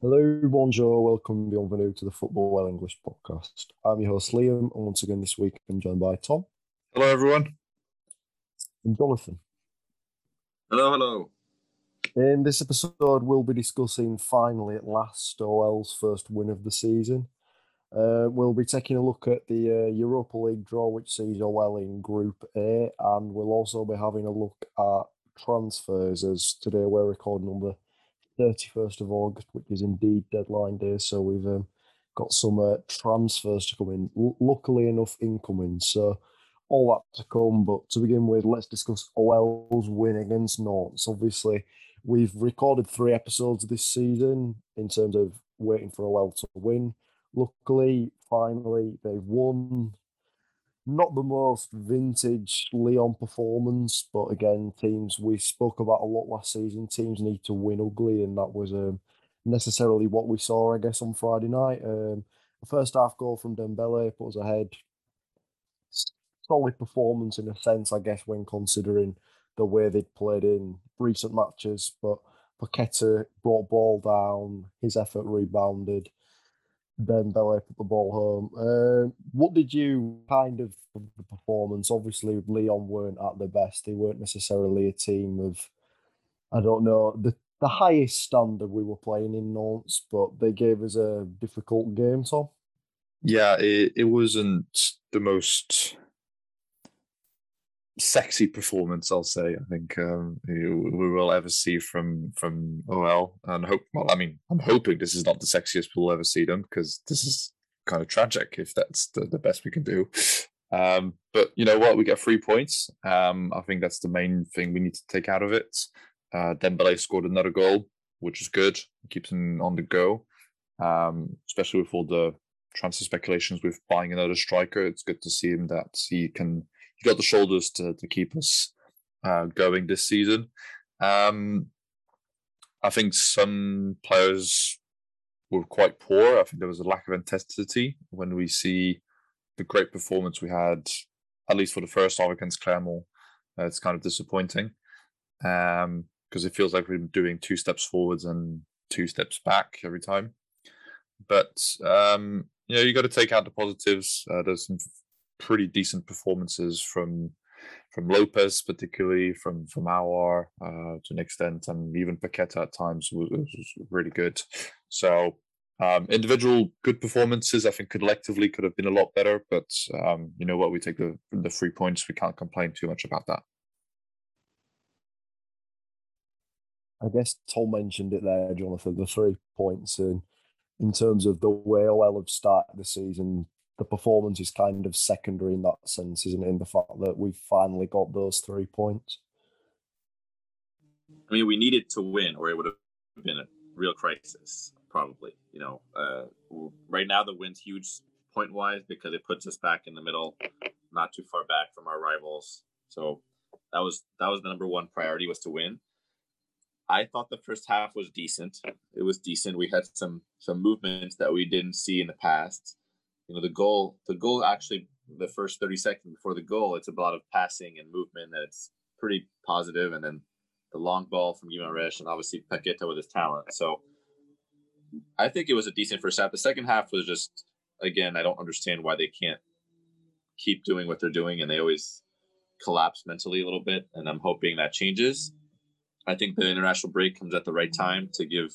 Hello, bonjour, welcome, bienvenue to the Football Well English podcast. I'm your host Liam, and once again this week I'm joined by Tom Hello, everyone. and Jonathan. Hello, hello. In this episode, we'll be discussing finally at last OL's first win of the season. Uh, we'll be taking a look at the uh, Europa League draw, which sees OL in Group A, and we'll also be having a look at transfers as today we're recording on the 31st of August, which is indeed deadline day. So we've um, got some uh, transfers to come in. L- luckily enough, incoming. So all that to come. But to begin with, let's discuss OL's win against Nantes. Obviously, we've recorded three episodes this season in terms of waiting for OL to win. Luckily, finally, they've won. Not the most vintage Lyon performance, but again, teams we spoke about a lot last season. Teams need to win ugly, and that was um, necessarily what we saw, I guess, on Friday night. Um, first half goal from Dembele put us ahead. Solid performance in a sense, I guess, when considering the way they'd played in recent matches. But Paqueta brought ball down, his effort rebounded. Dembele put the ball home. Um, what did you kind of of the performance? Obviously, Lyon weren't at their best. They weren't necessarily a team of, I don't know, the the highest standard we were playing in Nantes, but they gave us a difficult game, Tom. Yeah, it, it wasn't the most sexy performance, I'll say. I think um, we will ever see from from OL, and hope. Well, I mean, I'm hoping this is not the sexiest we'll ever see them because this is kind of tragic if that's the, the best we can do. Um, but you know what? We get three points. Um, I think that's the main thing we need to take out of it. Uh, Dembele scored another goal, which is good. Keeps him on the go, um, especially with all the transfer speculations with buying another striker. It's good to see him that he can got the shoulders to to keep us uh, going this season. Um, I think some players were quite poor. I think there was a lack of intensity when we see the great performance we had, at least for the first half against Clermont. Uh, it's kind of disappointing because it feels like we're doing two steps forwards and two steps back every time. But um, you know, you got to take out the positives. Uh, there's some pretty decent performances from from Lopes, particularly from from Aouar uh, to an extent, and even Paqueta at times was, was really good. So um, individual good performances, I think collectively could have been a lot better. But um, you know what, we take the the three points. We can't complain too much about that. I guess Tom mentioned it there, Jonathan, the three points in in terms of the way OL have started the season, the performance is kind of secondary in that sense, isn't it? In the fact that we've finally got those three points. I mean, we needed to win, or it would have been a real crisis, probably. You know, uh, right now the win's huge point wise because it puts us back in the middle, not too far back from our rivals. So that was that was the number one priority was to win. I thought the first half was decent. It was decent. We had some some movements that we didn't see in the past. You know, the goal the goal actually the first 30 seconds before the goal, it's a lot of passing and movement that's pretty positive and then the long ball from Guimaraes and obviously Paqueta with his talent. So I think it was a decent first half. The second half was just again, I don't understand why they can't keep doing what they're doing and they always collapse mentally a little bit. And I'm hoping that changes. I think the international break comes at the right time to give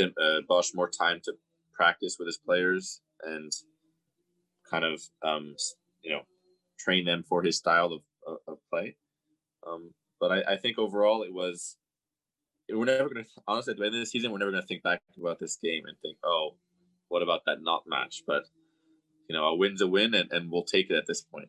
uh, Bosz more time to practice with his players and kind of um, you know train them for his style of, of, play. Um, but I, I think overall it was we're never gonna honestly at the end of the season we're never gonna think back about this game and think oh what about that not match but you know a win's a win and, and we'll take it at this point.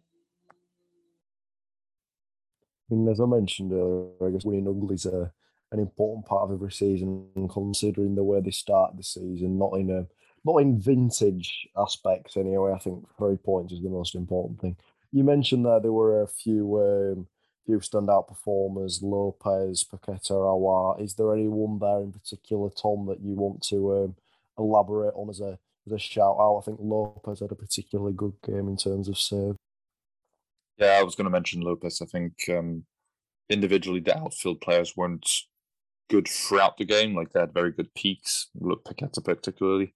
Mean, as I mentioned earlier, I guess winning ugly is a, an important part of every season, considering the way they start the season, not in a not in vintage aspects anyway. I think three points is the most important thing. You mentioned that there were a few um, few standout performers: Lopes, Paqueta, Aouar. Is there anyone there in particular, Tom, that you want to um, elaborate on as a as a shout out? I think Lopes had a particularly good game in terms of save. Yeah, I was going to mention Lopes. I think um, individually the outfield players weren't good throughout the game. Like they had very good peaks, Look, Paqueta particularly.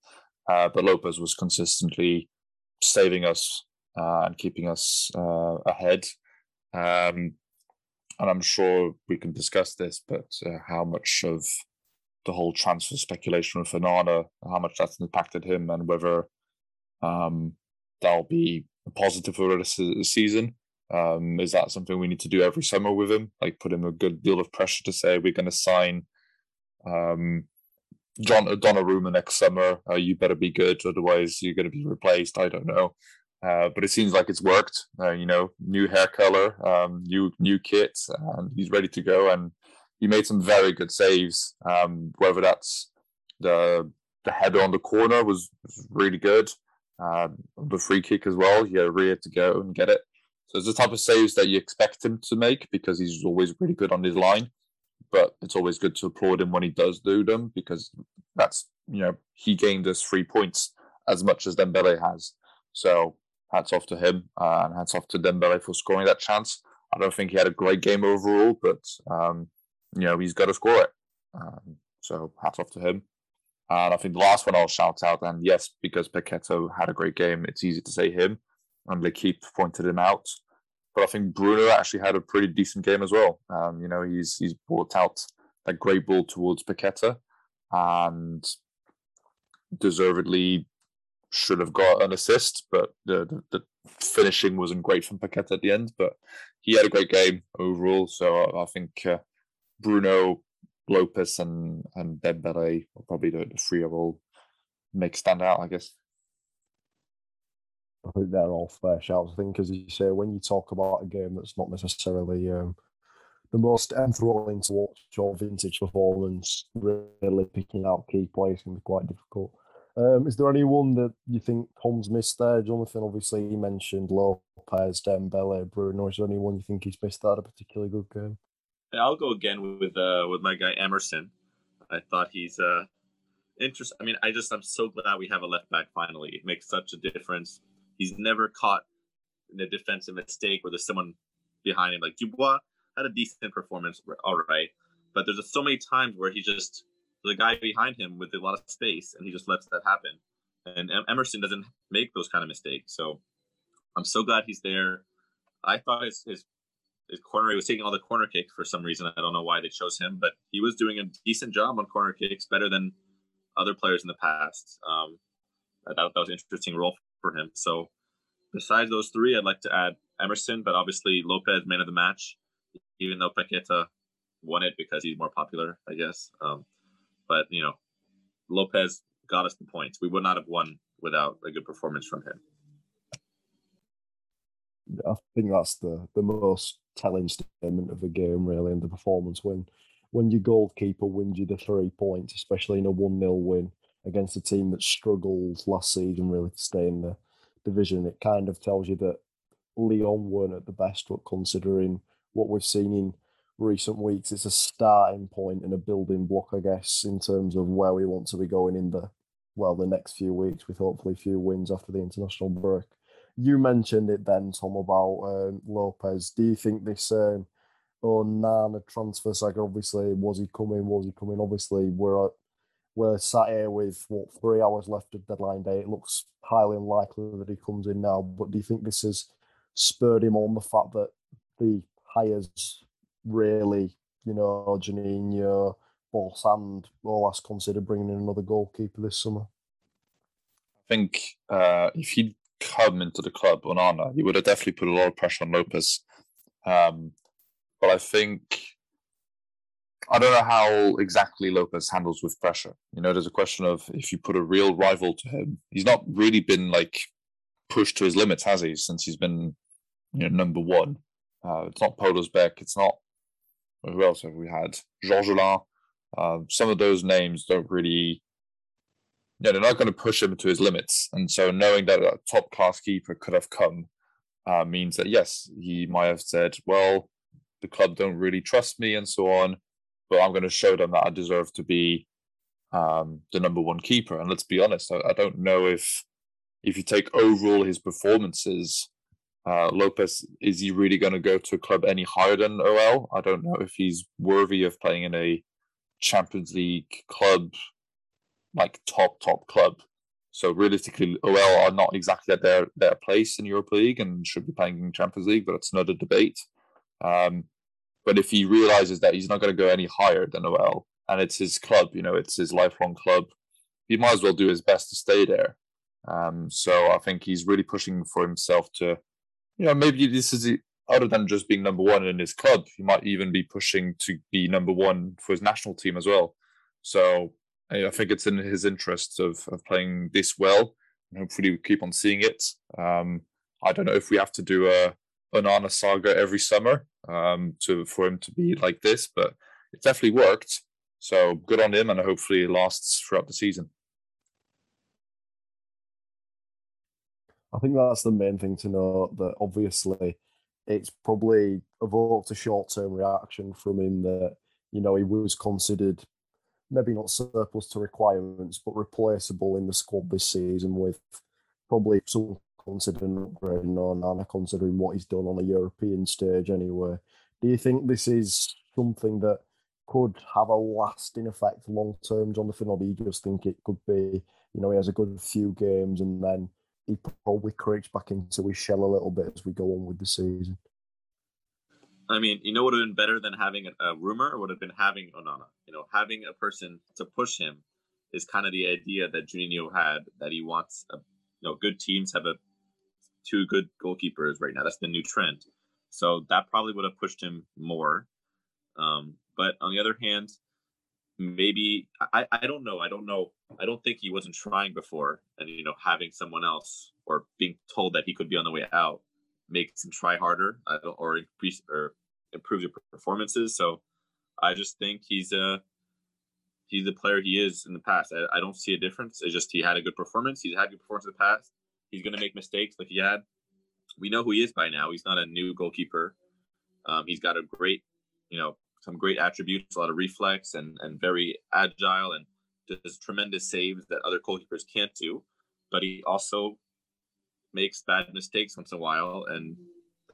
Uh, but Lopes was consistently saving us uh, and keeping us uh, ahead. Um, and I'm sure we can discuss this, but uh, how much of the whole transfer speculation with Onana, how much that's impacted him, and whether um, that'll be a positive for the season. Um, is that something we need to do every summer with him? Like put him a good deal of pressure to say we're going to sign um, John Donnarumma next summer. Uh, you better be good, otherwise you're going to be replaced. I don't know, uh, but it seems like it's worked. Uh, you know, new hair color, um, new new kit, and he's ready to go. And he made some very good saves. Um, whether that's the the header on the corner was, was really good. Uh, the free kick as well, he had rear to go and get it. So it's the type of saves that you expect him to make because he's always really good on his line. But it's always good to applaud him when he does do them because that's you know he gained us three points as much as Dembele has. So hats off to him uh, and hats off to Dembele for scoring that chance. I don't think he had a great game overall, but um, you know he's got to score it. Um, so hats off to him. And I think the last one I'll shout out, and yes, because Paqueta had a great game, it's easy to say him and L'Equipe pointed him out. But I think Bruno actually had a pretty decent game as well. Um, you know, he's he's brought out that great ball towards Paqueta and deservedly should have got an assist, but the, the, the, finishing wasn't great from Paqueta at the end. But he had a great game overall. So I, I think uh, Bruno, Lopes, and and Dembele are probably the, the three of all make stand out, I guess. I think they're all fair shouts. I think, as you say, when you talk about a game that's not necessarily um, the most enthralling to watch or vintage performance, really picking out key players can be quite difficult. Um, is there anyone that you think Tom's missed there, Jonathan? Obviously, he mentioned Lopes, Dembele, Bruno. Is there anyone you think he's missed out a particularly good game? I'll go again with uh, with my guy Emerson. I thought he's uh, interesting. I mean, I just I'm so glad we have a left back finally. It makes such a difference. He's never caught in a defensive mistake where there's someone behind him. Like Dubois had a decent performance, all right, but there's so many times where he just the guy behind him with a lot of space, and he just lets that happen. And Emerson doesn't make those kind of mistakes. So I'm so glad he's there. I thought his, his his corner he was taking all the corner kicks for some reason. I don't know why they chose him, but he was doing a decent job on corner kicks, better than other players in the past. Um, that, that was an interesting role for him. So besides those three, I'd like to add Emerson, but obviously Lopes man of the match, even though Paqueta won it because he's more popular, I guess. Um, but you know, Lopes got us the points. We would not have won without a good performance from him. I think that's the the most telling statement of the game, really, and the performance when when your goalkeeper wins you the three points, especially in a one 0 win against a team that struggled last season really to stay in the division. It kind of tells you that Lyon weren't at the best, but considering what we've seen in recent weeks, it's a starting point and a building block, I guess, in terms of where we want to be going in the well the next few weeks with hopefully a few wins after the international break. You mentioned it then, Tom, about um, Lopes. Do you think this um, Onana transfer cycle? Obviously, was he coming? Was he coming? Obviously, we're we're sat here with what three hours left of deadline day. It looks highly unlikely that he comes in now. But do you think this has spurred him on the fact that the hires really, you know, Juninho, Bosz, and all else considered bringing in another goalkeeper this summer? I think uh, if he'd come into the club Onana, he would have definitely put a lot of pressure on Lopes. Um, but I think I don't know how exactly Lopes handles with pressure. You know, there's a question of if you put a real rival to him. He's not really been like pushed to his limits, has he? Since he's been, you know, number one. Uh, it's not Pollersbeck. It's not. Who else have we had? Georges uh, some of those names don't really. Yeah, they're not going to push him to his limits, and so knowing that a top class keeper could have come uh, means that yes, he might have said, "Well, the club don't really trust me," and so on but I'm going to show them that I deserve to be um, the number one keeper. And let's be honest, I, I, don't know if if you take overall his performances, uh, Lopes is he really going to go to a club any higher than OL? I don't know if he's worthy of playing in a Champions League club, like top top club. So realistically, OL are not exactly at their their place in Europa League and should be playing in Champions League, but it's another debate. Um, but if he realizes that he's not going to go any higher than OL, and it's his club, you know, it's his lifelong club, he might as well do his best to stay there. Um, so I think he's really pushing for himself to, you know, maybe this is other than just being number one in his club, he might even be pushing to be number one for his national team as well. So I think it's in his interest of, of playing this well, and hopefully we keep on seeing it. Um, I don't know if we have to do a Onana saga every summer um, to for him to be like this, but it definitely worked. So good on him, and hopefully it lasts throughout the season. I think that's the main thing to note. That obviously, it's probably evoked a short-term reaction from him that you know he was considered maybe not surplus to requirements, but replaceable in the squad this season with probably some considering upgrading Nana, considering what he's done on the European stage anyway. Do you think this is something that could have a lasting effect long term, Jonathan, or do you just think it could be, you know, he has a good few games and then he probably creeps back into his shell a little bit as we go on with the season? I mean, you know what would have been better than having a, a rumor would have been having oh, Onana. You know, having a person to push him is kind of the idea that Juninho had that he wants a, you know good teams have a two good goalkeepers right now. That's the new trend. So that probably would have pushed him more. Um, but on the other hand, maybe I, I don't know. I don't know. I don't think he wasn't trying before, and you know, having someone else or being told that he could be on the way out makes him try harder or increase or improve your performances. So I just think he's a he's the player he is in the past. I, I don't see a difference. It's just he had a good performance. He's had good performance in the past. He's going to make mistakes like he had. We know who he is by now. He's not a new goalkeeper. Um, he's got a great, you know, some great attributes, a lot of reflex, and and very agile, and does tremendous saves that other goalkeepers can't do. But he also makes bad mistakes once in a while, and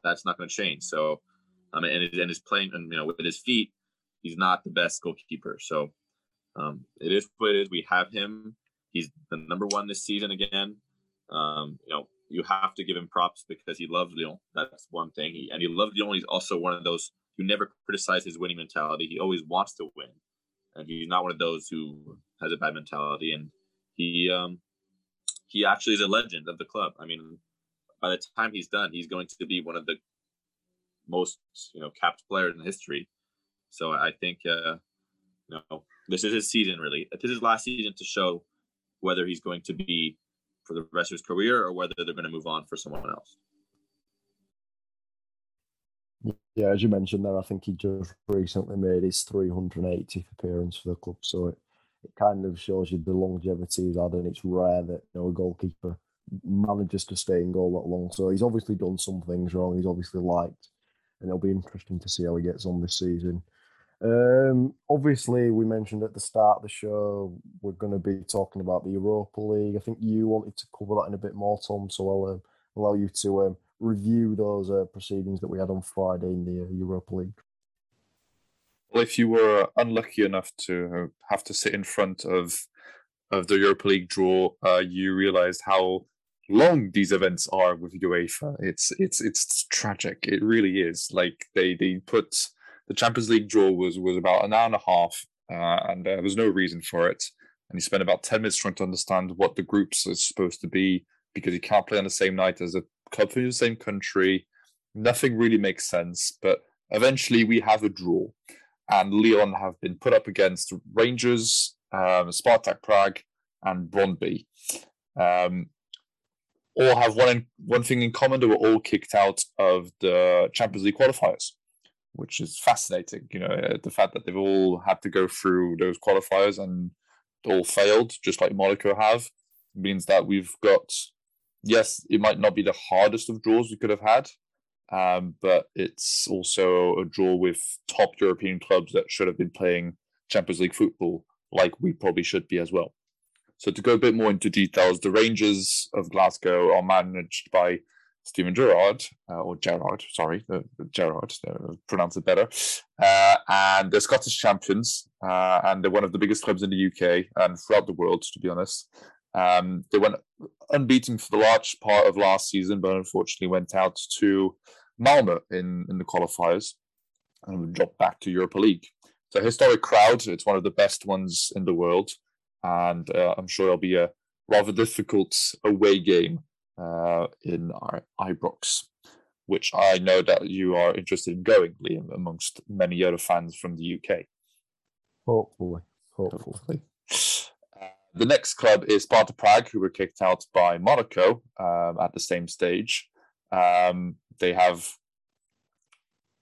that's not going to change. So, um, and and his playing, and you know, with his feet, he's not the best goalkeeper. So, um, it is what it is. We have him. He's the number one this season again. Um, you know, you have to give him props because he loves Lyon. That's one thing. He, and he loves Lyon. He's also one of those who never criticize his winning mentality. He always wants to win, and he's not one of those who has a bad mentality. And he um, he actually is a legend of the club. I mean, by the time he's done, he's going to be one of the most you know capped players in history. So I think uh, you know this is his season really. This is his last season to show whether he's going to be for the rest of his career or whether they're going to move on for someone else. Yeah, as you mentioned there, I think he just recently made his 380th appearance for the club, so it, it kind of shows you the longevity he's had, and it's rare that you know, a goalkeeper manages to stay in goal that long. So he's obviously done some things wrong. He's obviously liked, and it'll be interesting to see how he gets on this season. Um, obviously, we mentioned at the start of the show we're going to be talking about the Europa League. I think you wanted to cover that in a bit more, Tom. So I'll um, allow you to um, review those uh, proceedings that we had on Friday in the uh, Europa League. Well, if you were unlucky enough to have to sit in front of of the Europa League draw, uh, you realised how long these events are with UEFA. It's it's it's tragic. It really is. Like they they put the Champions League draw was was about an hour and a half, uh, and there was no reason for it. And he spent about ten minutes trying to understand what the groups are supposed to be because you can't play on the same night as a club from the same country. Nothing really makes sense, but eventually we have a draw, and Lyon have been put up against Rangers, um, Spartak Prague, and Brøndby. Um, all have one one thing in common: they were all kicked out of the Champions League qualifiers which is fascinating. You know, uh, the fact that they've all had to go through those qualifiers and all failed, just like Monaco have, means that we've got. Yes, it might not be the hardest of draws we could have had, um, but it's also a draw with top European clubs that should have been playing Champions League football, like we probably should be as well. So to go a bit more into details, the Rangers of Glasgow are managed by Steven Gerrard, uh, or Gerrard, sorry, uh, Gerrard, uh, pronounce it better. Uh, and they're Scottish champions, uh, and they're one of the biggest clubs in the UK and throughout the world, to be honest. Um, they went unbeaten for the large part of last season, but unfortunately went out to Malmo in, in the qualifiers and dropped back to Europa League. It's a historic crowd. It's one of the best ones in the world, and uh, I'm sure it'll be a rather difficult away game uh, in our Ibrox, which I know that you are interested in going, Liam, amongst many other fans from the UK. Hopefully, hopefully. hopefully. Uh, the next club is Sparta Prague, who were kicked out by Monaco um, at the same stage. Um, they have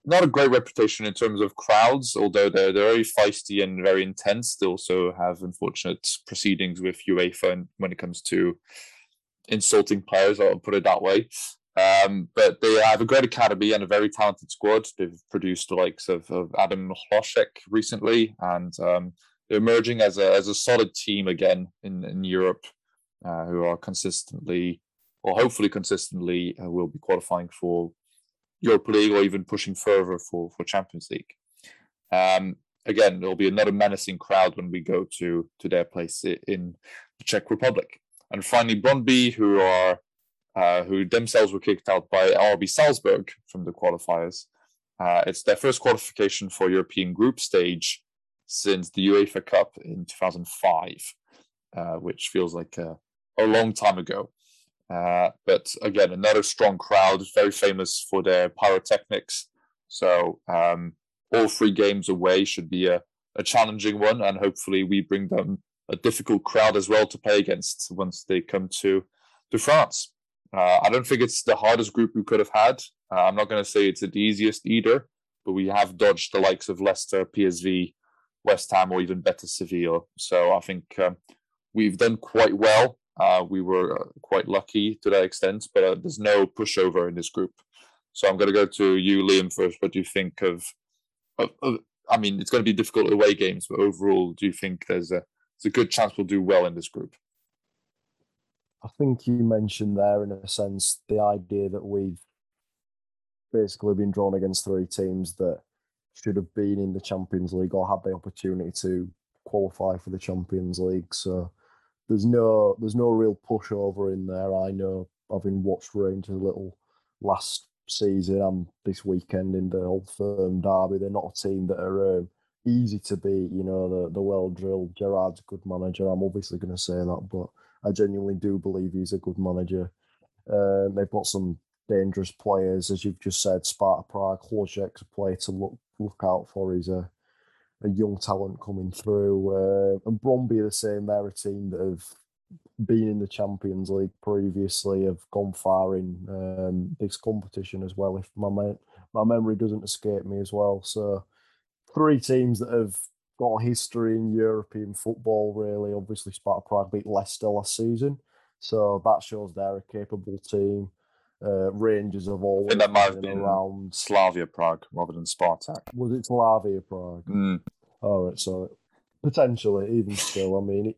not a great reputation in terms of crowds, although they're, they're very feisty and very intense. They also have unfortunate proceedings with UEFA when it comes to insulting players, I'll put it that way. Um, but they have a great academy and a very talented squad. They've produced the likes of, of Adam Hložek recently, and um, they're emerging as a, as a solid team again in, in Europe, uh, who are consistently, or hopefully consistently, uh, will be qualifying for Europa League or even pushing further for, for Champions League. Um, again, there'll be another menacing crowd when we go to, to their place in the Czech Republic. And finally, Brøndby, who are uh, who themselves were kicked out by RB Salzburg from the qualifiers. Uh, it's their first qualification for European group stage since the UEFA Cup in 2005, uh, which feels like a, a long time ago. Uh, but again, another strong crowd, very famous for their pyrotechnics. So um, all three games away should be a, a challenging one, and hopefully we bring them a difficult crowd as well to play against once they come to to France. Uh, I don't think it's the hardest group we could have had. Uh, I'm not going to say it's the easiest either, but we have dodged the likes of Leicester, PSV, West Ham, or even better Seville. So I think um, we've done quite well uh, we were uh, quite lucky to that extent, but uh, there's no pushover in this group. So I'm going to go to you, Liam, first. What do you think of, of, of, I mean, it's going to be difficult away games, but overall, do you think there's a, there's a good chance we'll do well in this group? I think you mentioned there, in a sense, the idea that we've basically been drawn against three teams that should have been in the Champions League or had the opportunity to qualify for the Champions League. So there's no there's no real pushover in there. I know, having watched Rangers a little last season and this weekend in the Old Firm derby, they're not a team that are um, easy to beat. You know, the the well drilled Gerrard's a good manager. I'm obviously going to say that, but I genuinely do believe he's a good manager. Um, they've got some dangerous players, as you've just said. Sparta Prague, Hložek's a player to look look out for. He's a a young talent coming through. Uh, and Brøndby are the same. They're a team that have been in the Champions League previously, have gone far in um, this competition as well. If my me- my memory doesn't escape me as well, so three teams that have got a history in European football. Really, obviously, Sparta Prague beat Leicester last season, so that shows they're a capable team. Uh, Rangers have always that might have been around Slavia Prague rather than Spartak. Was it Slavia Prague? Mm. All right, so potentially, even still, I mean, it,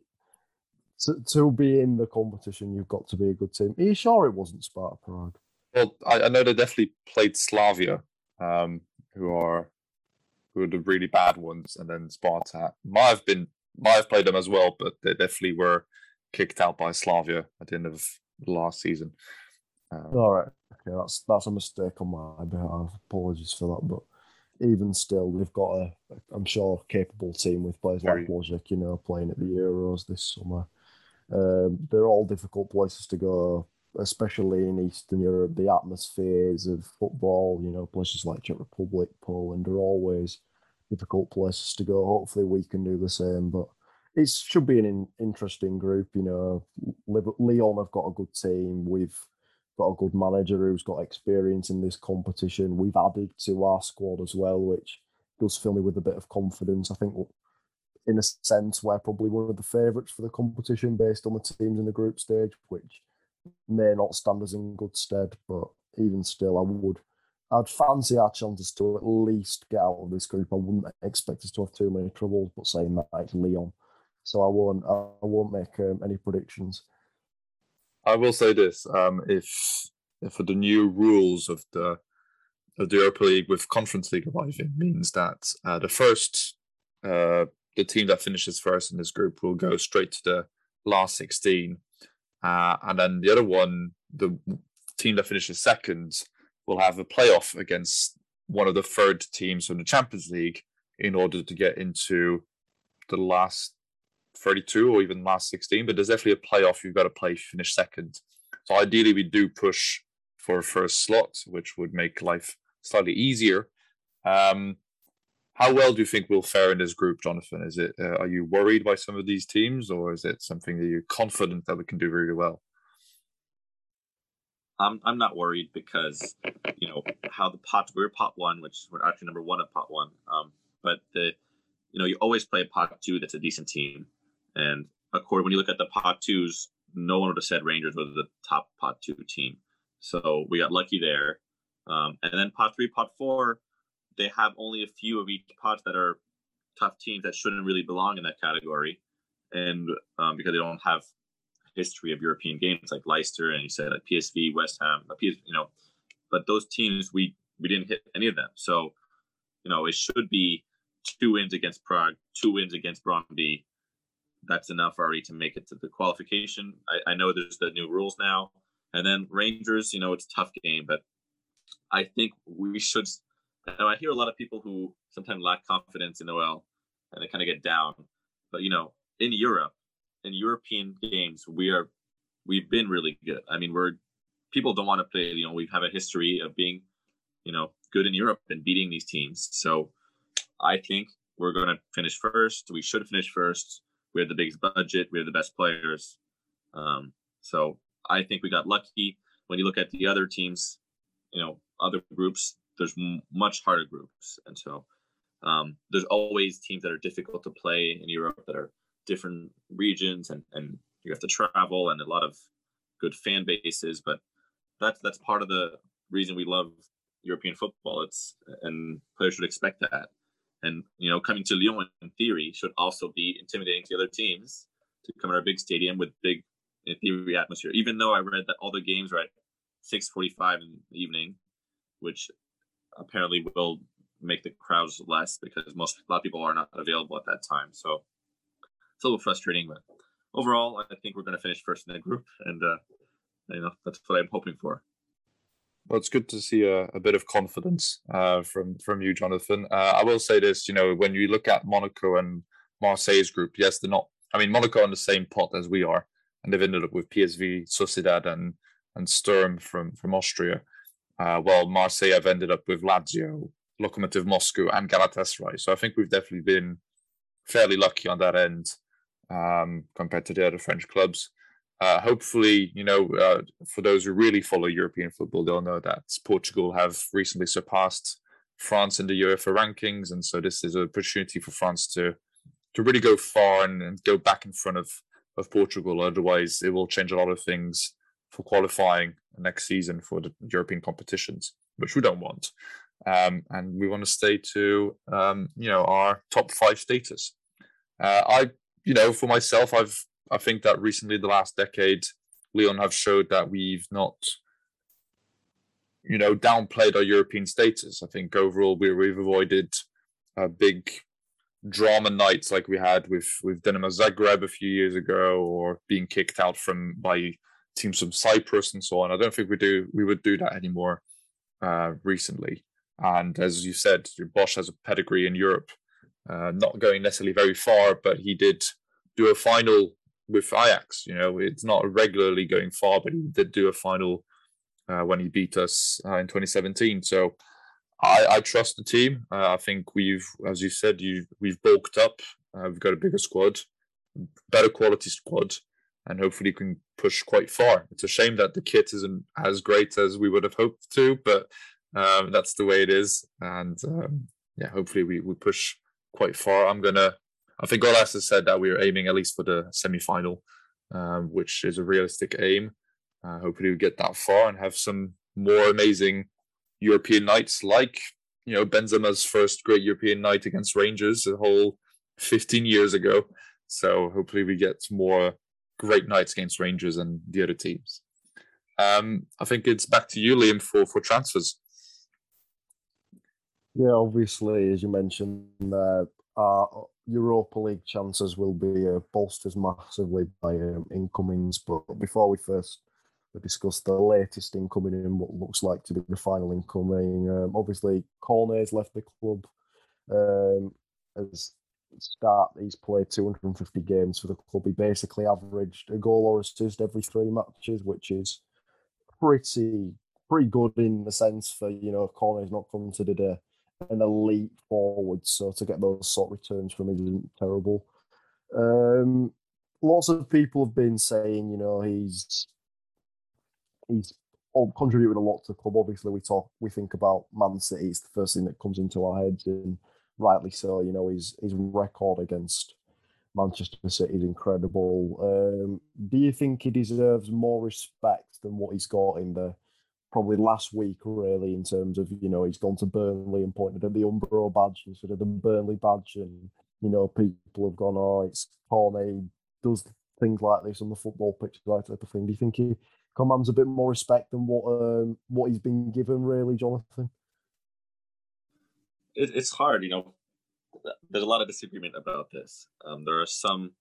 to, to be in the competition, you've got to be a good team. Are you sure it wasn't Sparta Prague? Well, I, I know they definitely played Slavia, um, who are who are the really bad ones, and then Spartak might have been might have played them as well, but they definitely were kicked out by Slavia at the end of last season. Um, All right, okay, that's that's a mistake on my behalf. Apologies for that, but even still, they've got a, I'm sure, capable team with players very... like Wojcik, you know, playing at the Euros this summer. Um, they're all difficult places to go, especially in Eastern Europe. The atmospheres of football, you know, places like Czech Republic, Poland, are always difficult places to go. Hopefully, we can do the same, but it should be an in, interesting group. You know, Lyon have got a good team. We've got a good manager who's got experience in this competition. We've added to our squad as well, which does fill me with a bit of confidence. I think, in a sense, we're probably one of the favourites for the competition based on the teams in the group stage, which may not stand us in good stead. But even still, I would. I'd fancy our chances to at least get out of this group. I wouldn't expect us to have too many troubles, but saying that it's Lyon, so I won't. I won't make um, any predictions. I will say this: um, if for the new rules of the of the Europa League with Conference League arriving means that uh, the first uh, the team that finishes first in this group will go straight to the last 16 uh, and then the other one the team that finishes second will have a playoff against one of the third teams from the Champions League in order to get into the last 32 or even last 16 but there's definitely a playoff you've got to play finish second. So ideally we do push for a first slot which would make life slightly easier. Um, how well do you think we'll fare in this group jonathan is it uh, are you worried by some of these teams or is it something that you're confident that we can do really well I'm I'm not worried because you know how the pot we're pot one, which we're actually number one of pot one. Um, but the you know you always play a pot two that's a decent team, and according when you look at the pot twos, no one would have said Rangers were the top pot two team. So we got lucky there. Um, and then pot three, pot four, they have only a few of each pot that are tough teams that shouldn't really belong in that category, and um, because they don't have history of European games like Leicester and you said like PSV, West Ham, PS, you know, but those teams we we didn't hit any of them. So, you know, it should be two wins against Prague, two wins against Brøndby. That's enough already to make it to the qualification. I, I know there's the new rules now, and then Rangers. You know, it's a tough game, but I think we should. Now, I hear a lot of people who sometimes lack confidence in OL and they kind of get down. But you know, in Europe, in European games, we are we've been really good. I mean, we're people don't want to play. You know, we have a history of being, you know, good in Europe and beating these teams. So I think we're to finish first. We should finish first. We have the biggest budget. We have the best players. Um, so I think we got lucky. When you look at the other teams, you know, other groups, there's much harder groups, and so um, there's always teams that are difficult to play in Europe that are different regions and, and you have to travel and a lot of good fan bases but that's that's part of the reason we love european football. It's and players should expect that. And you know coming to lyon in theory should also be intimidating to other teams to come to our big stadium with big in theory atmosphere. Even though i read that all the games are at 6.45 in the evening which apparently will make the crowds less because most a lot of people are not available at that time so it's a little frustrating, but overall, I think we're going to finish first in the group, and uh, you know that's what I'm hoping for. Well, it's good to see a, a bit of confidence uh, from from you, Jonathan. Uh, I will say this: you know, when you look at Monaco and Marseille's group, yes, they're not. I mean, Monaco on the same pot as we are, and they've ended up with PSV, Sociedad, and and Sturm from from Austria. Uh, while Marseille have ended up with Lazio, Lokomotiv Moscow, and Galatasaray. So I think we've definitely been fairly lucky on that end um, compared to the other French clubs. Uh, hopefully, you know, uh, for those who really follow European football, they'll know that Portugal have recently surpassed France in the UEFA rankings, and so this is an opportunity for France to to really go far and, and go back in front of of Portugal. Otherwise, it will change a lot of things for qualifying next season for the European competitions, which we don't want. Um, and we want to stay to um, you know our top five status. Uh, I you know, for myself, I've I think that recently, the last decade, Lyon have showed that we've not, you know, downplayed our European status. I think overall we, we've avoided big drama nights like we had with with Dinamo Zagreb a few years ago, or being kicked out from by teams from Cyprus and so on. I don't think we do we would do that anymore uh, recently. And as you said, Bosz has a pedigree in Europe uh, not going necessarily very far, but he did do a final with Ajax. You know, it's not regularly going far, but he did do a final uh, when he beat us uh, in 2017. So I, I trust the team. Uh, I think we've, as you said, you we've bulked up. Uh, we've got a bigger squad, better quality squad, and hopefully we can push quite far. It's a shame that the kit isn't as great as we would have hoped to, but um, that's the way it is. And um, yeah, hopefully we, we push quite far. I'm gonna. I think Aulas has said that we're aiming at least for the semi-final, um, which is a realistic aim. Uh, hopefully, we get that far and have some more amazing European nights, like you know Benzema's first great European night against Rangers a whole 15 years ago. So hopefully, we get more great nights against Rangers and the other teams. Um, I think it's back to you, Liam, for for transfers. Yeah, obviously, as you mentioned, uh, our Europa League chances will be uh, bolstered massively by um, incomings. But before we first discuss the latest incoming and what looks like to be the final incoming, um, obviously, Cornet's left the club. Um, as start, he's played 250 games for the club. He basically averaged a goal or assist every three matches, which is pretty pretty good in the sense for you know Cornet's not considered a an elite forward, so to get those sort of returns from him isn't terrible. Um, lots of people have been saying, you know, he's he's contributed a lot to the club. Obviously, we talk, we think about Man City. It's the first thing that comes into our heads, and rightly so. You know, his his record against Manchester City is incredible. Um, do you think he deserves more respect than what he's got in the probably last week, really, in terms of, you know, he's gone to Burnley and pointed at the Umbro badge instead of the Burnley badge. And, you know, people have gone, oh, it's Cornet does things like this on the football pitch, that type of thing. Do you think he commands a bit more respect than what um, what he's been given, really, Jonathan? It, it's hard, you know. There's a lot of disagreement about this. Um, there are some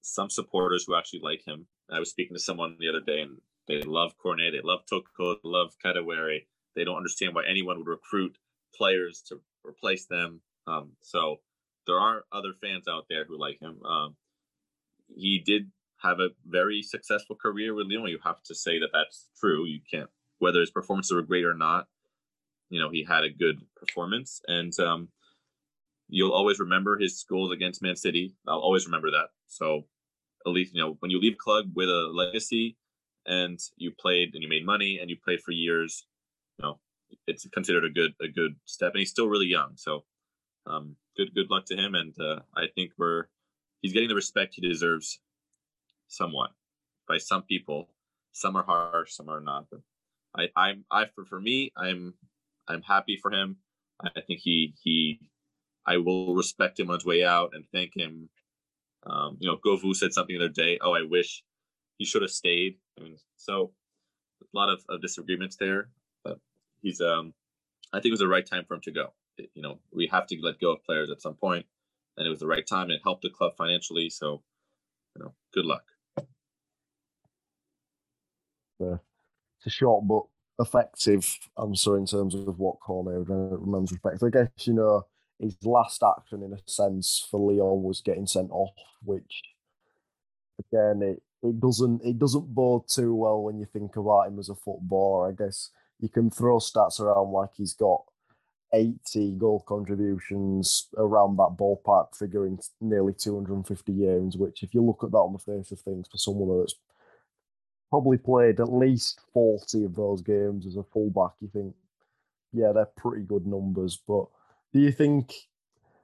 some supporters who actually like him. I was speaking to someone the other day, and they love Cornet. They love Toko. They love Kadewere. They don't understand why anyone would recruit players to replace them. Um, so there are other fans out there who like him. Um, he did have a very successful career with Lyon. You have to say that that's true. You can't, whether his performances were great or not, you know, he had a good performance. And um, you'll always remember his goals against Man City. I'll always remember that. So at least, you know, when you leave club with a legacy, and you played and you made money and you played for years, you know, it's considered a good a good step. And he's still really young, so um, good good luck to him. And uh, I think we're he's getting the respect he deserves, somewhat by some people. Some are harsh, some are not. But I I'm I for for me I'm I'm happy for him. I think he he I will respect him on his way out and thank him. Um, you know, Govou said something the other day. Oh, I wish he should have stayed. I mean, so a lot of, of disagreements there, but he's um, I think it was the right time for him to go. It, you know, we have to let go of players at some point, and it was the right time. It helped the club financially, so you know, good luck. It's a short but effective answer in terms of what Cornet reminds respect. I guess you know his last action, in a sense, for Lyon was getting sent off, which again it it doesn't it doesn't bode too well when you think about him as a footballer. I guess you can throw stats around like he's got 80 goal contributions around that ballpark figure in nearly 250 games, which if you look at that on the face of things for someone that's probably played at least 40 of those games as a fullback, you think, yeah, they're pretty good numbers. But do you think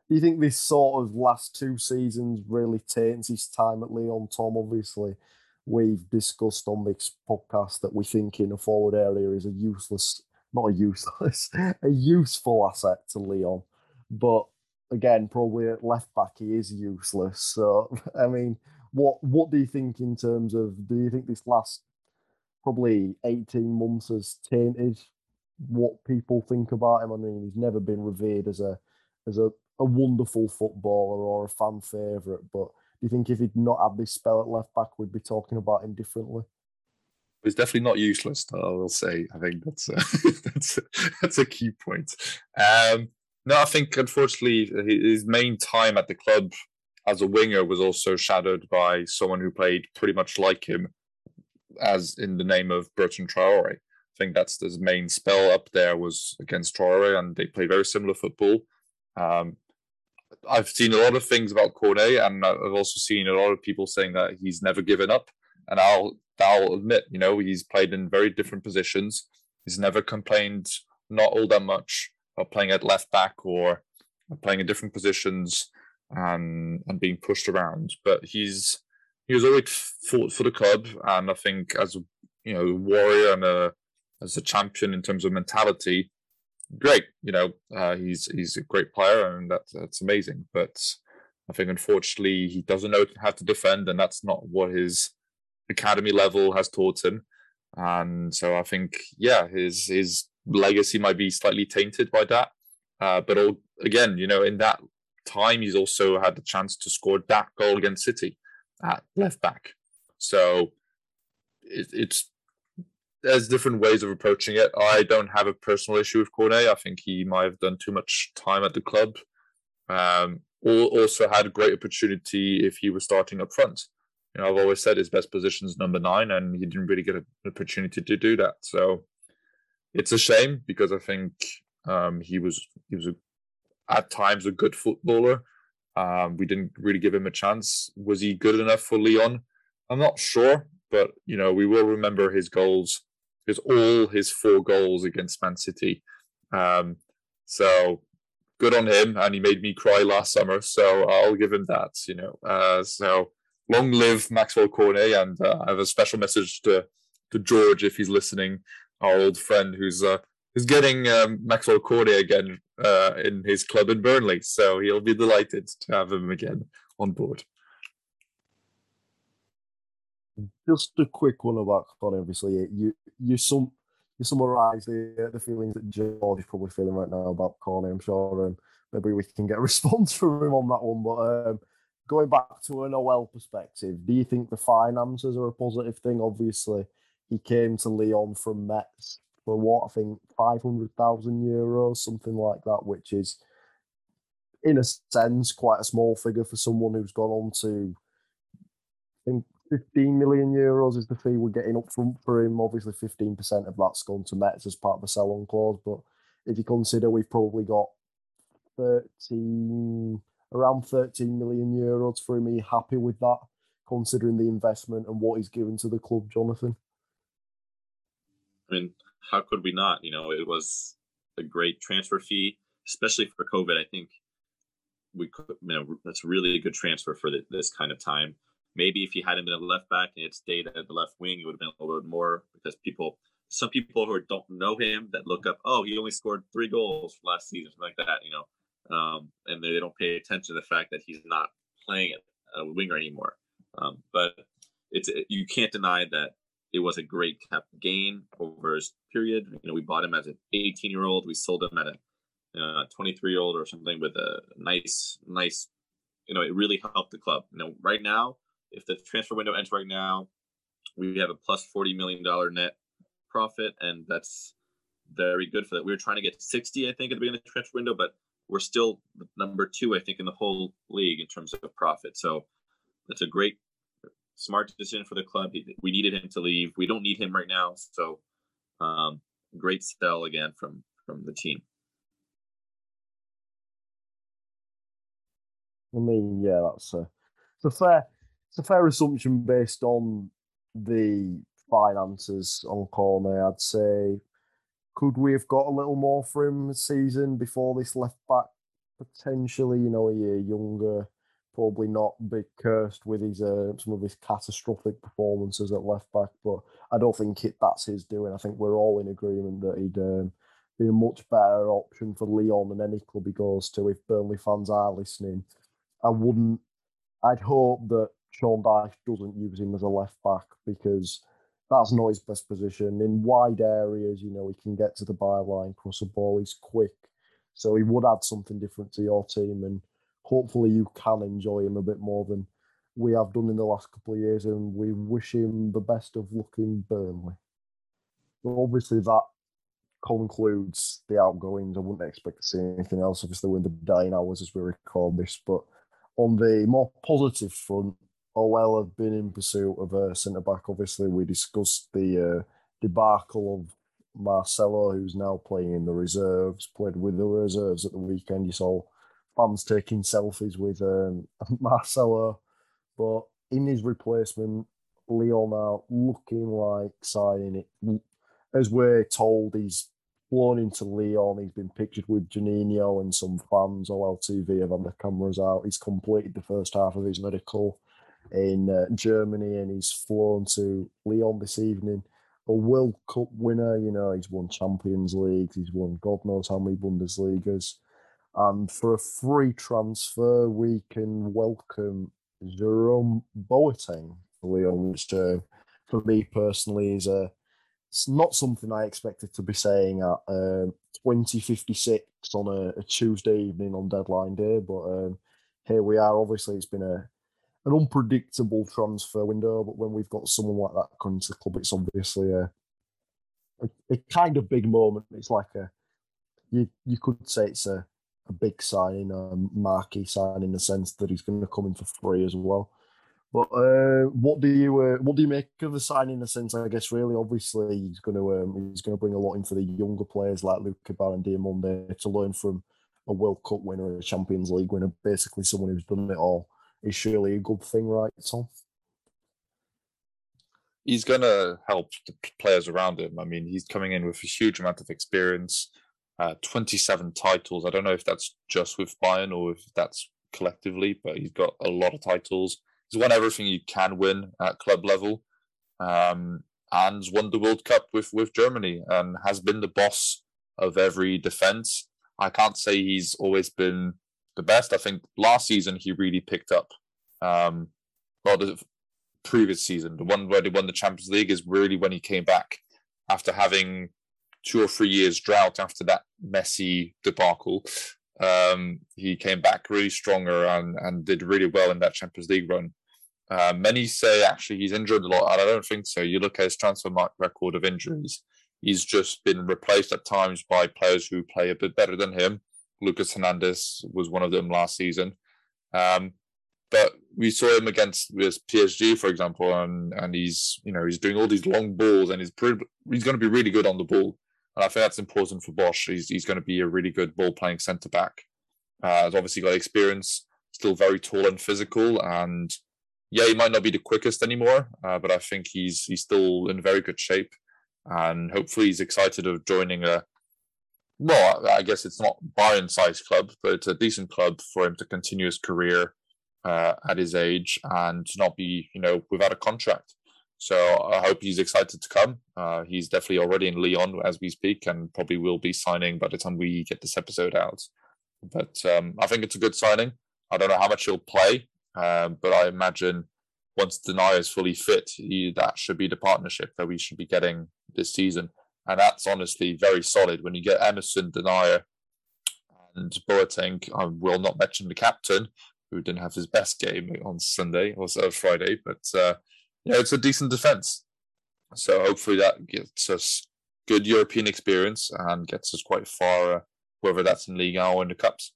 do you think this sort of last two seasons really taints his time at Lyon? Tom, obviously, we've discussed on this podcast that we think in a forward area is a useless, not a useless, a useful asset to Lyon. But again, probably at left back he is useless. So I mean, what what do you think in terms of? Do you think this last probably eighteen months has tainted what people think about him? I mean, he's never been revered as a as a a wonderful footballer or a fan favourite, but do you think if he'd not had this spell at left back, we'd be talking about him differently? He's definitely not useless, I will say. I think that's a, that's a, that's a key point. Um, no, I think unfortunately his main time at the club as a winger was also shadowed by someone who played pretty much like him, as in the name of Bertrand Traore. I think that's his main spell up there was against Traore, and they played very similar football. Um, I've seen a lot of things about Cornet, and I've also seen a lot of people saying that he's never given up. And I'll I'll admit, you know, he's played in very different positions. He's never complained, not all that much, of playing at left back or playing in different positions and and being pushed around. But he's he was always fought for the club, and I think as a you know warrior and a as a champion in terms of mentality, great. You know, uh, he's he's a great player, and that's that's amazing. But I think unfortunately he doesn't know how to defend, and that's not what his academy level has taught him. and so I think yeah, his his legacy might be slightly tainted by that. Uh, but all, again, you know, in that time, he's also had the chance to score that goal against City at left back. So it, it's there's different ways of approaching it. I don't have a personal issue with Cornet. I think he might have done too much time at the club. Um, also had a great opportunity if he was starting up front. You know, I've always said his best position is number nine, and he didn't really get an opportunity to do that. So it's a shame because I think um, he was he was a, at times a good footballer. Um, we didn't really give him a chance. Was he good enough for Lyon? I'm not sure, but you know we will remember his goals, his all his four goals against Man City. Um, so good on him, and he made me cry last summer. So I'll give him that. You know, uh, so long live Maxwell Cornet, and uh, I have a special message to to George if he's listening, our old friend who's uh, who's getting um, Maxwell Cornet again uh, in his club in Burnley. So he'll be delighted to have him again on board. Just a quick one about Cornet. Obviously, you you some you summarise the the feelings that George is probably feeling right now about Cornet. I'm sure um, maybe we can get a response from him on that one. But um, going back to an OL perspective, do you think the finances are a positive thing? Obviously, he came to Lyon from Metz for what I think five hundred thousand euros, something like that, which is in a sense quite a small figure for someone who's gone on to I think 15 million euros is the fee we're getting up front for him. Obviously, 15% of that's gone to Metz as part of the sell on clause. But if you consider we've probably got 13, around 13 million euros for him, are you happy with that, considering the investment and what he's given to the club, Jonathan? I mean, how could we not? You know, it was a great transfer fee, especially for COVID. I think we could, you know, that's really a good transfer for the, this kind of time. Maybe if he hadn't been a left back and it stayed at the left wing, it would have been a little bit more because people, some people who don't know him that look up, oh, he only scored three goals last season, something like that, you know, um, and they don't pay attention to the fact that he's not playing a winger anymore. Um, but it's you can't deny that it was a great cap gain over his period. You know, we bought him as an 18 year old. We sold him at a uh, 23 year old or something with a nice, nice. You know, it really helped the club. You know, right now, if the transfer window ends right now, we have a plus 40 million dollar net profit, and that's very good for that. We were trying to get 60, I think, at the beginning of the transfer window, but we're still number two, I think, in the whole league in terms of profit. So that's a great smart decision for the club. We needed him to leave. We don't need him right now. So, um, great sell again from from the team. I mean, yeah, that's a, it's a fair it's a fair assumption based on the finances on Cornet. I'd say, could we have got a little more for him season before this left back potentially? You know, a year younger probably not be cursed with his uh, some of his catastrophic performances at left back, but I don't think it, that's his doing. I think we're all in agreement that he'd um, be a much better option for Lyon than any club he goes to. If Burnley fans are listening, I wouldn't. I'd hope that Sean Dyche doesn't use him as a left back because that's not his best position. In wide areas, you know, he can get to the byline, cross a ball, he's quick. So he would add something different to your team and hopefully you can enjoy him a bit more than we have done in the last couple of years, and we wish him the best of luck in Burnley. But obviously, that concludes the outgoings. I wouldn't expect to see anything else. Obviously, we're in the dying hours as we record this, but on the more positive front, OL have been in pursuit of a centre back. Obviously, we discussed the uh, debacle of Marcelo, who's now playing in the reserves, played with the reserves at the weekend. You saw fans taking selfies with um, Marcelo. But in his replacement, Lyon are looking like signing it. As we're told, he's flown into Lyon. He's been pictured with Juninho and some fans. OL TV have had the cameras out. He's completed the first half of his medical in uh, Germany and he's flown to Lyon this evening. A World Cup winner, you know, he's won Champions League, he's won God knows how many Bundesligas. And for a free transfer, we can welcome Jerome Boateng for Lyon, which uh, for me personally is a it's not something I expected to be saying at um, 2056 on a, a, Tuesday evening on deadline day, but um, here we are. Obviously, it's been a an unpredictable transfer window, but when we've got someone like that coming to the club, it's obviously a, a, a kind of big moment. It's like a you you could say it's a, a big signing, a marquee sign in the sense that he's going to come in for free as well. But uh, what do you uh, what do you make of the signing? In a sense, I guess really, obviously, he's going to um, he's going to bring a lot in for the younger players like Luke Bar and Diomande to learn from a World Cup winner, a Champions League winner, basically someone who's done it all. Is surely a good thing, right, Tom? He's going to help the players around him. I mean, he's coming in with a huge amount of experience, uh, 27 titles. I don't know if that's just with Bayern or if that's collectively, but he's got a lot of titles He's won everything you can win at club level, um, and won the World Cup with with Germany, and has been the boss of every defense. I can't say he's always been the best. I think last season he really picked up. Um, well, the previous season, the one where they won the Champions League, is really when he came back after having two or three years drought after that messy debacle. Um, he came back really stronger and, and did really well in that Champions League run. Uh, many say actually he's injured a lot, and I don't think so. You look at his transfer record of injuries; he's just been replaced at times by players who play a bit better than him. Lucas Hernandez was one of them last season, um, but we saw him against with PSG, for example, and and he's you know he's doing all these long balls, and he's pretty, he's going to be really good on the ball, and I think that's important for Bosz. He's he's going to be a really good ball playing centre back. Uh, he's obviously got experience, still very tall and physical, and yeah, he might not be the quickest anymore, uh, but I think he's he's still in very good shape, and hopefully he's excited of joining a. Well, I guess it's not Bayern-sized club, but it's a decent club for him to continue his career uh, at his age and not be, you know, without a contract. So I hope he's excited to come. Uh, he's definitely already in Lyon as we speak, and probably will be signing by the time we get this episode out. But um, I think it's a good signing. I don't know how much he'll play. Um, but I imagine once Denayer is fully fit, he, that should be the partnership that we should be getting this season. And that's honestly very solid when you get Emerson, Denayer, and Boateng. I will not mention the captain, who didn't have his best game on Sunday or Friday, but uh, yeah, it's a decent defense. So hopefully that gets us good European experience and gets us quite far, uh, whether that's in Liga or in the Cups.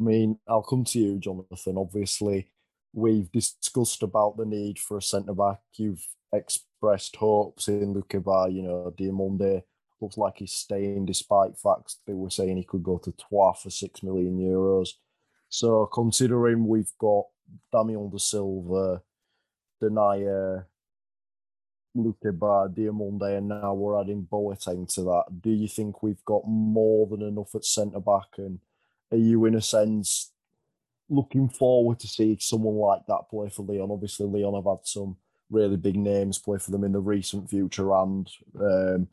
I mean, I'll come to you, Jonathan. Obviously, we've discussed about the need for a centre back. You've expressed hopes in Luke Bar, you know, Diomande looks like he's staying despite facts they were saying he could go to Troyes for six million euros. So considering we've got Damien Da Silva, Denayer, Luke Bar, Diomande, and now we're adding Boateng to that. Do you think we've got more than enough at centre back and are you in a sense looking forward to see someone like that play for Lyon? Obviously, Lyon have had some really big names play for them in the recent future and um,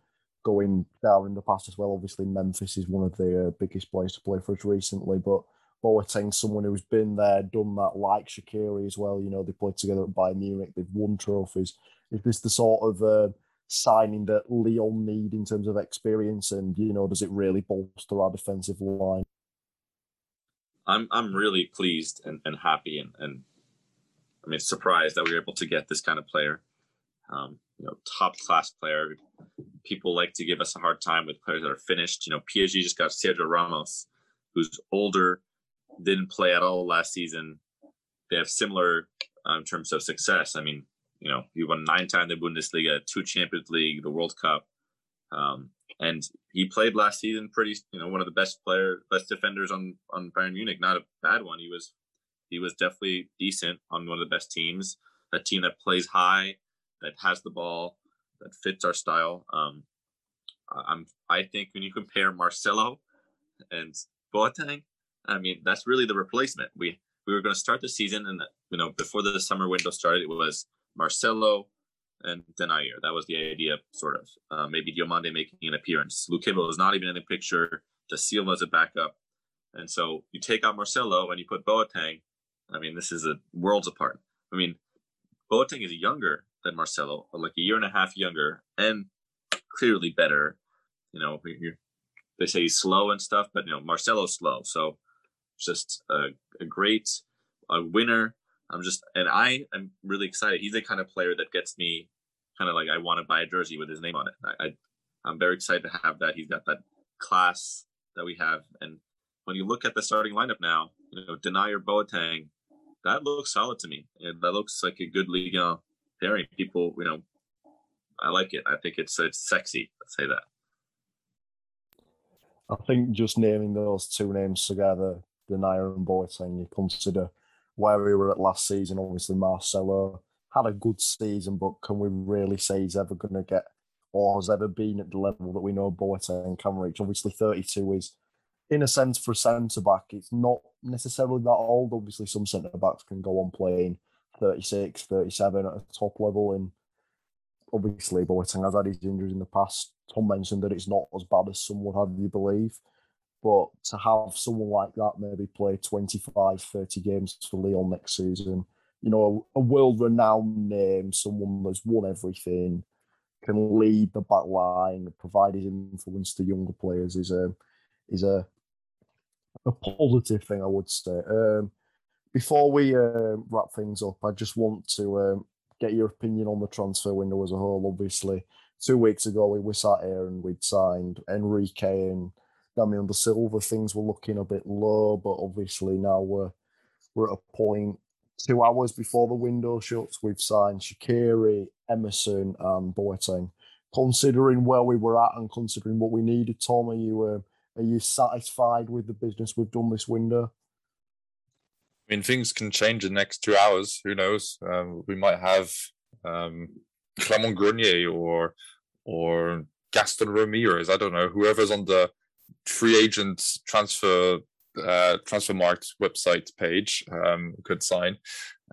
going down in the past as well. Obviously, Memphis is one of the biggest players to play for us recently, but Boateng, someone who's been there, done that, like Shaqiri as well. You know, they played together at Bayern Munich, they've won trophies. Is this the sort of uh, signing that Lyon need in terms of experience, and you know, does it really bolster our defensive line? I'm I'm really pleased and, and happy and, and I mean surprised that we were able to get this kind of player. Um, you know, top class player. People like to give us a hard time with players that are finished. You know, PSG just got Sergio Ramos, who's older, didn't play at all last season. They have similar in terms of success. I mean, you know, he won nine times the Bundesliga, two Champions League, the World Cup. Um, and he played last season pretty, you know, one of the best player, best defenders on on Bayern Munich. Not a bad one. He was he was definitely decent on one of the best teams. A team that plays high, that has the ball, that fits our style. Um, I'm I think when you compare Marcelo and Boateng, I mean that's really the replacement. We we were going to start the season, and you know before the summer window started, it was Marcelo, and Denayer. That was the idea, sort of. Uh, maybe Diomande making an appearance. Lukeba is not even in the picture. Da Silva as a backup. And so you take out Marcelo and you put Boateng. I mean, this is a worlds apart. I mean, Boateng is younger than Marcelo, like a year and a half younger and clearly better. You know, they say he's slow and stuff, but you know Marcelo's slow, so just a, a great a winner. I'm just and I am really excited. He's the kind of player that gets me kind of like I want to buy a jersey with his name on it. I, I I'm very excited to have that. He's got that class that we have, and when you look at the starting lineup now, you know, Denayer Boateng, that looks solid to me. And that looks like a good league pairing. People, you know, I like it. I think it's it's sexy. Let's say that. I think just naming those two names together, Denayer and Boateng, you consider where we were at last season. Obviously, Marcelo had a good season, but can we really say he's ever going to get or has ever been at the level that we know Boateng can reach? Obviously, 32 is, in a sense, for a centre back, it's not necessarily that old. Obviously, some centre backs can go on playing 36, 37 at a top level. And obviously, Boateng has had his injuries in the past. Tom mentioned that it's not as bad as some would have you believe. But to have someone like that maybe play 25, 30 games for Lyon next season, you know, a, a world renowned name, someone that's won everything, can lead the back line, provide his influence to younger players is a is a a positive thing, I would say. Um, before we uh, wrap things up, I just want to um, get your opinion on the transfer window as a whole. Obviously, two weeks ago we, we sat here and we'd signed Enrique and Damien Da Silva, Things were looking a bit low, but obviously now we're we're at a point two hours before the window shuts. We've signed Shaqiri, Emerson, and Boateng. Considering where we were at and considering what we needed, Tom, are you uh, are you satisfied with the business we've done this window? I mean, things can change in the next two hours. Who knows? Um, we might have um, Clement Grenier or or Gaston Ramirez. I don't know. Whoever's on the free agent transfer uh, Transfermarkt website page um, could sign.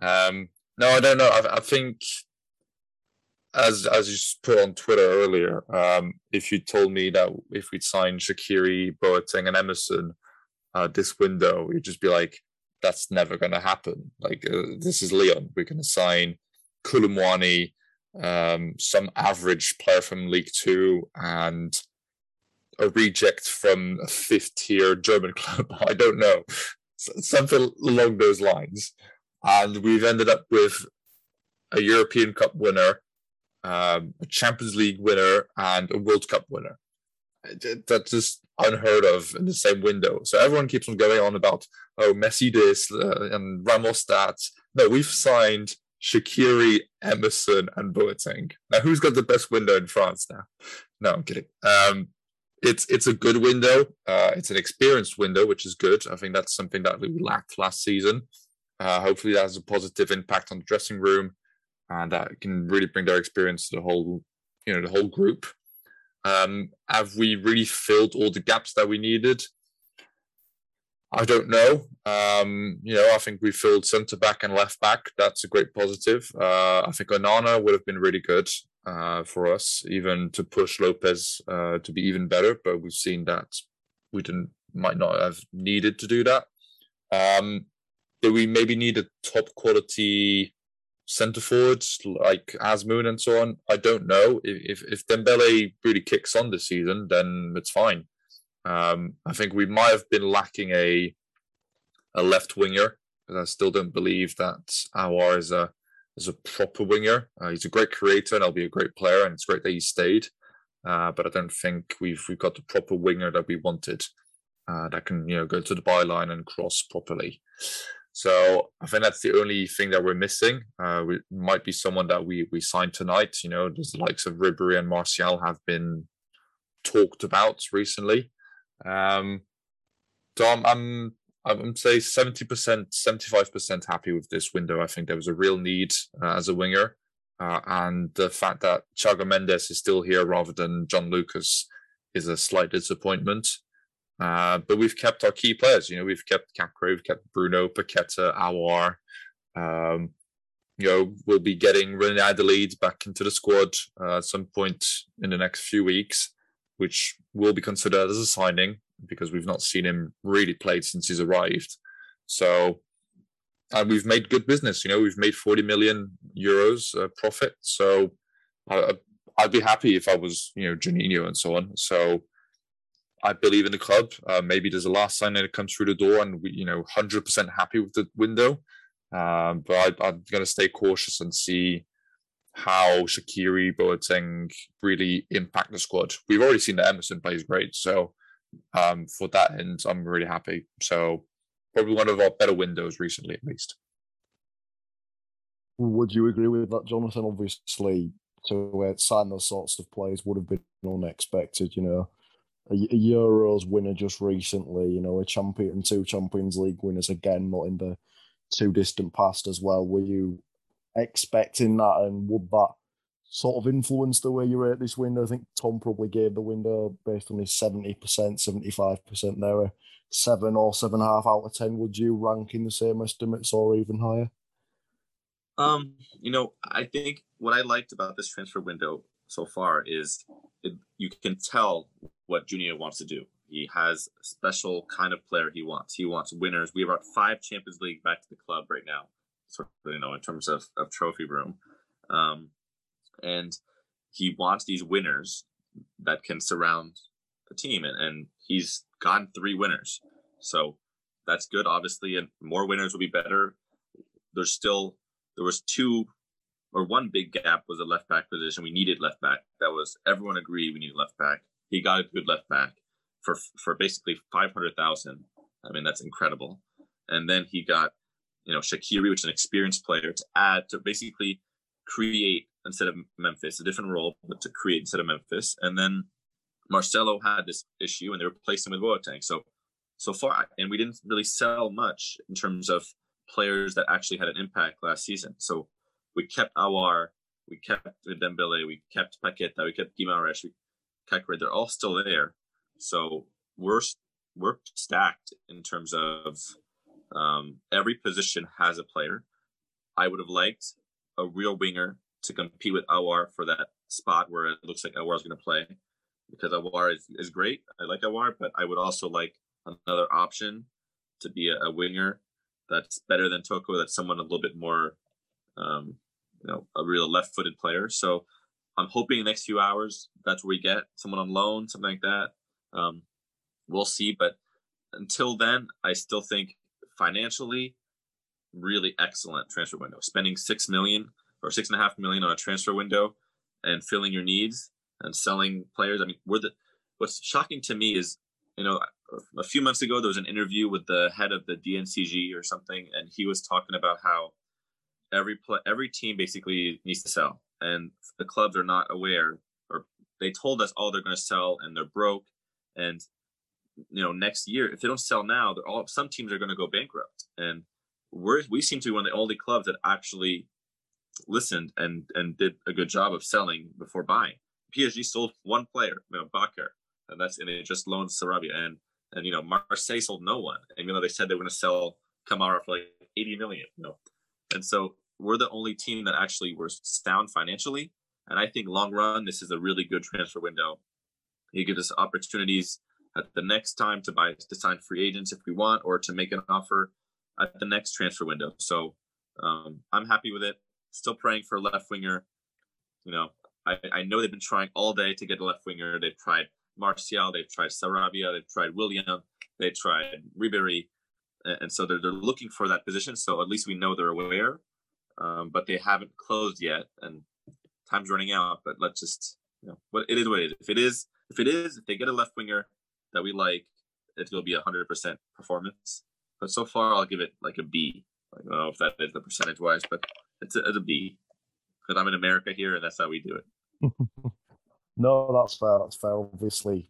Um, no, I don't know. I, I, think as as you put on Twitter earlier, um, if you told me that if we'd sign Shaqiri, Boateng, and Emerson uh, this window, you'd just be like, that's never going to happen. Like uh, this is Lyon. We're going to sign Kolo Muani, um, some average player from League Two, and a reject from a fifth tier German club. I don't know, something along those lines. And we've ended up with a European Cup winner, um, a Champions League winner, and a World Cup winner. That's just unheard of in the same window. So everyone keeps on going on about, oh, Messi this uh, and Ramos that. No, we've signed Shaqiri, Emerson, and Boateng. Now, who's got the best window in France now? No, I'm kidding. Um, it's it's a good window. Uh, it's an experienced window, which is good. I think that's something that we lacked last season. Uh, hopefully, that has a positive impact on the dressing room, and that can really bring their experience to the whole, you know, the whole group. Um, have we really filled all the gaps that we needed? I don't know. Um, you know, I think we filled centre back and left back. That's a great positive. Uh, I think Onana would have been really good uh, for us, even to push Lopes uh, to be even better. But we've seen that we didn't might not have needed to do that. Um, do we maybe need a top quality centre forward like Azmoun and so on? I don't know. If if Dembele really kicks on this season, then it's fine. Um, I think we might have been lacking a a left winger, but I still don't believe that Aouar is a as a proper winger. Uh, he's a great creator and he'll be a great player, and it's great that he stayed. Uh, but I don't think we've we've got the proper winger that we wanted uh, that can you know go to the byline and cross properly. So I think that's the only thing that we're missing. Uh, we might be someone that we we signed tonight. You know, the likes of Ribery and Martial have been talked about recently. Um, so I'm, I'm I'm say 70%, 75% happy with this window. I think there was a real need uh, as a winger. Uh, and the fact that Thiago Mendes is still here rather than Jean Lucas is a slight disappointment. Uh, but we've kept our key players. You know, we've kept Caqueret, we've kept Bruno, Paqueta, Aouar. Um, you know, we'll be getting Reine-Adélaïde back into the squad uh, at some point in the next few weeks, which will be considered as a signing because we've not seen him really played since he's arrived. So and we've made good business. You know, we've made 40 million euros uh, profit. So I, I'd be happy if I was, you know, Juninho and so on. So I believe in the club. Uh, maybe there's a last sign that comes through the door, and we, you know, 100% happy with the window. Um, but I, am going to stay cautious and see how Shaqiri Boateng really impact the squad. We've already seen that Emerson plays great, so um, for that end, I'm really happy. So probably one of our better windows recently, at least. Would you agree with that, Jonathan? Obviously, to uh, sign those sorts of players would have been unexpected. You know, a, a Euros winner just recently. You know, a champion, two Champions League winners again, not in the too distant past as well. Were you expecting that, and would that sort of influence the way you rate this window? I think Tom probably gave the window based on his seventy percent, seventy five percent there, a seven or seven and a half out of ten. Would you rank in the same estimates or even higher? Um, you know, I think what I liked about this transfer window so far is it, you can tell what Juninho wants to do. He has a special kind of player he wants. He wants winners. We have about five Champions League back to the club right now, sort of, you know, in terms of, of trophy room. Um, and he wants these winners that can surround the team. And, and he's gotten three winners. So that's good, obviously. And more winners will be better. There's still there was two or one big gap was a left back position. We needed left back. That was everyone agreed we needed left back. He got a good left back for for basically five hundred thousand. I mean that's incredible. And then he got you know Shaqiri, which is an experienced player, to add to basically create instead of Memphis, a different role, but to create instead of Memphis. And then Marcelo had this issue, and they replaced him with Boateng. So so far, and we didn't really sell much in terms of players that actually had an impact last season. So we kept Aouar, we kept Dembele, we kept Paqueta, we kept Guimaraes, we Caqueret. They're all still there. So we're we're stacked in terms of um, every position has a player. I would have liked a real winger to compete with Aouar for that spot where it looks like Aouar is going to play because Aouar is, is great. I like Aouar, but I would also like another option to be a, a winger that's better than Toko. That's someone a little bit more, um, you know, a real left-footed player. So I'm hoping the next few hours that's where we get someone on loan, something like that. Um, we'll see, but until then, I still think financially, really excellent transfer window. Spending six million or six and a half million on a transfer window and filling your needs and selling players. I mean, we're the. What's shocking to me is, you know, a few months ago there was an interview with the head of the DNCG or something, and he was talking about how every pl- every team basically needs to sell, and the clubs are not aware, or they told us, oh, they're going to sell, and they're broke, and you know, next year if they don't sell now, they're all some teams are going to go bankrupt, and we're we seem to be one of the only clubs that actually listened and and did a good job of selling before buying. PSG sold one player, you know, Bakker, and that's and it just loaned Sarabia, and and you know, Marseille sold no one, even though they said they were going to sell Kamara for like 80 million. You know, and so we're the only team that actually were sound financially. And I think long run, this is a really good transfer window. It gives us opportunities at the next time to buy to sign free agents if we want, or to make an offer at the next transfer window. So um, I'm happy with it. Still praying for a left winger. You know, I, I know they've been trying all day to get a left winger. They've tried Martial, they've tried Sarabia, they've tried Willian, they tried Ribery, and so they're, they're looking for that position. So at least we know they're aware, um, but they haven't closed yet, and time's running out. But let's just, you know, what it is what it is. If it is, if it is, if they get a left winger that we like, it's going to be a hundred percent performance. But so far, I'll give it like a B. I don't know if that is the percentage wise, but it's a, it's a B because I'm in America here, and that's how we do it. No, that's fair. That's fair. Obviously,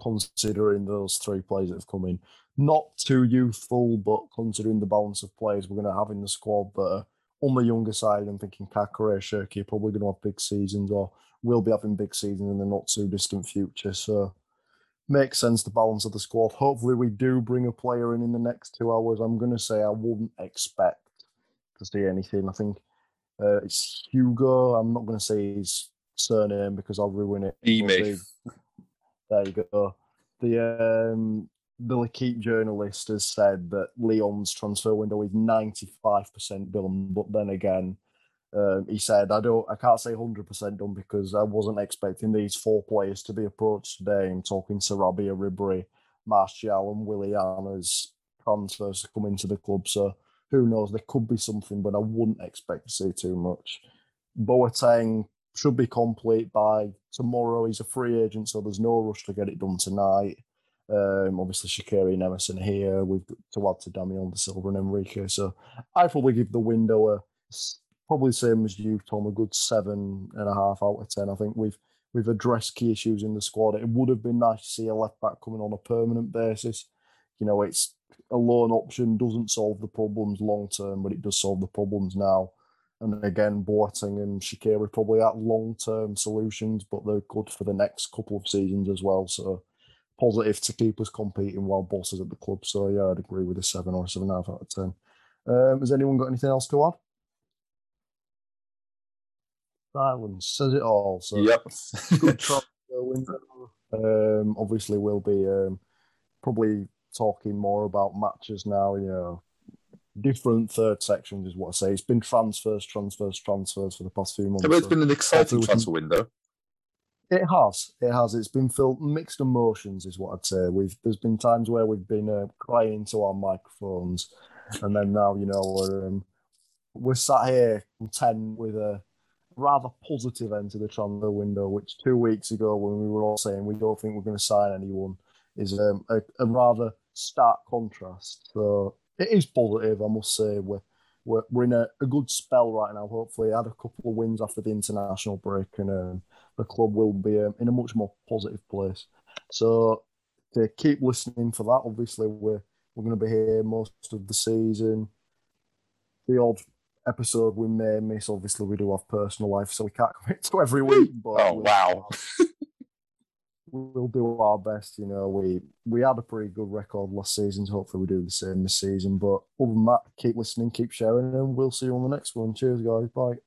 considering those three players that have come in, not too youthful, but considering the balance of players we're going to have in the squad that are on the younger side, I'm thinking Caqueret, Cherki are probably going to have big seasons or will be having big seasons in the not too distant future. So, makes sense the balance of the squad. Hopefully, we do bring a player in in the next two hours. I'm going to say I wouldn't expect to see anything. I think uh, it's Hugo. I'm not going to say his surname because I'll ruin it. There you go. The um, the L'Equipe journalist has said that Lyon's transfer window is 95% done, but then again, um, he said, "I don't, I can't say 100% done because I wasn't expecting these four players to be approached today." I'm talking Sarabia, Ribery, Martial, and Willian as transfers to come into the club. So who knows? There could be something, but I wouldn't expect to see too much. Boateng should be complete by tomorrow. He's a free agent, so there's no rush to get it done tonight. Um, obviously, Shaqiri and Emerson here. We've got to add to Damien Da Silva and Enrique. So I'd probably give the window a probably same as you, Tom, a good seven and a half out of ten. I think we've we've addressed key issues in the squad. It would have been nice to see a left back coming on a permanent basis. You know, it's a loan option doesn't solve the problems long term, but it does solve the problems now. And again, Boateng and Shaqiri probably at long term solutions, but they're good for the next couple of seasons as well. So positive to keep us competing while Bosz is at the club. So yeah, I'd agree with a seven or a seven and a half out of ten. Um, has anyone got anything else to add? Silence says it all. So Yep. good window. Um, obviously, we'll be um, probably talking more about matches now. You know, different third sections is what I say. It's been transfers, transfers, transfers for the past few months. It's been an exciting hopefully we can- transfer window. It has. It has. It's been filled mixed emotions, is what I'd say. We've there's been times where we've been uh, crying to our microphones, and then now you know we're um, we're sat here content with a rather positive end to the transfer window. Which two weeks ago, when we were all saying we don't think we're going to sign anyone, is um, a, a rather stark contrast. So it is positive, I must say. We're we're, we're in a, a good spell right now. Hopefully, had a couple of wins after the international break, and um, the club will be um, in a much more positive place. So to keep listening for that, obviously we're we're going to be here most of the season. The odd episode we may miss. Obviously, we do have personal life, so we can't commit to every week. But Oh, wow. We'll do our best. You know, we we had a pretty good record last season. So hopefully, we do the same this season. But other than that, keep listening, keep sharing, and we'll see you on the next one. Cheers, guys. Bye.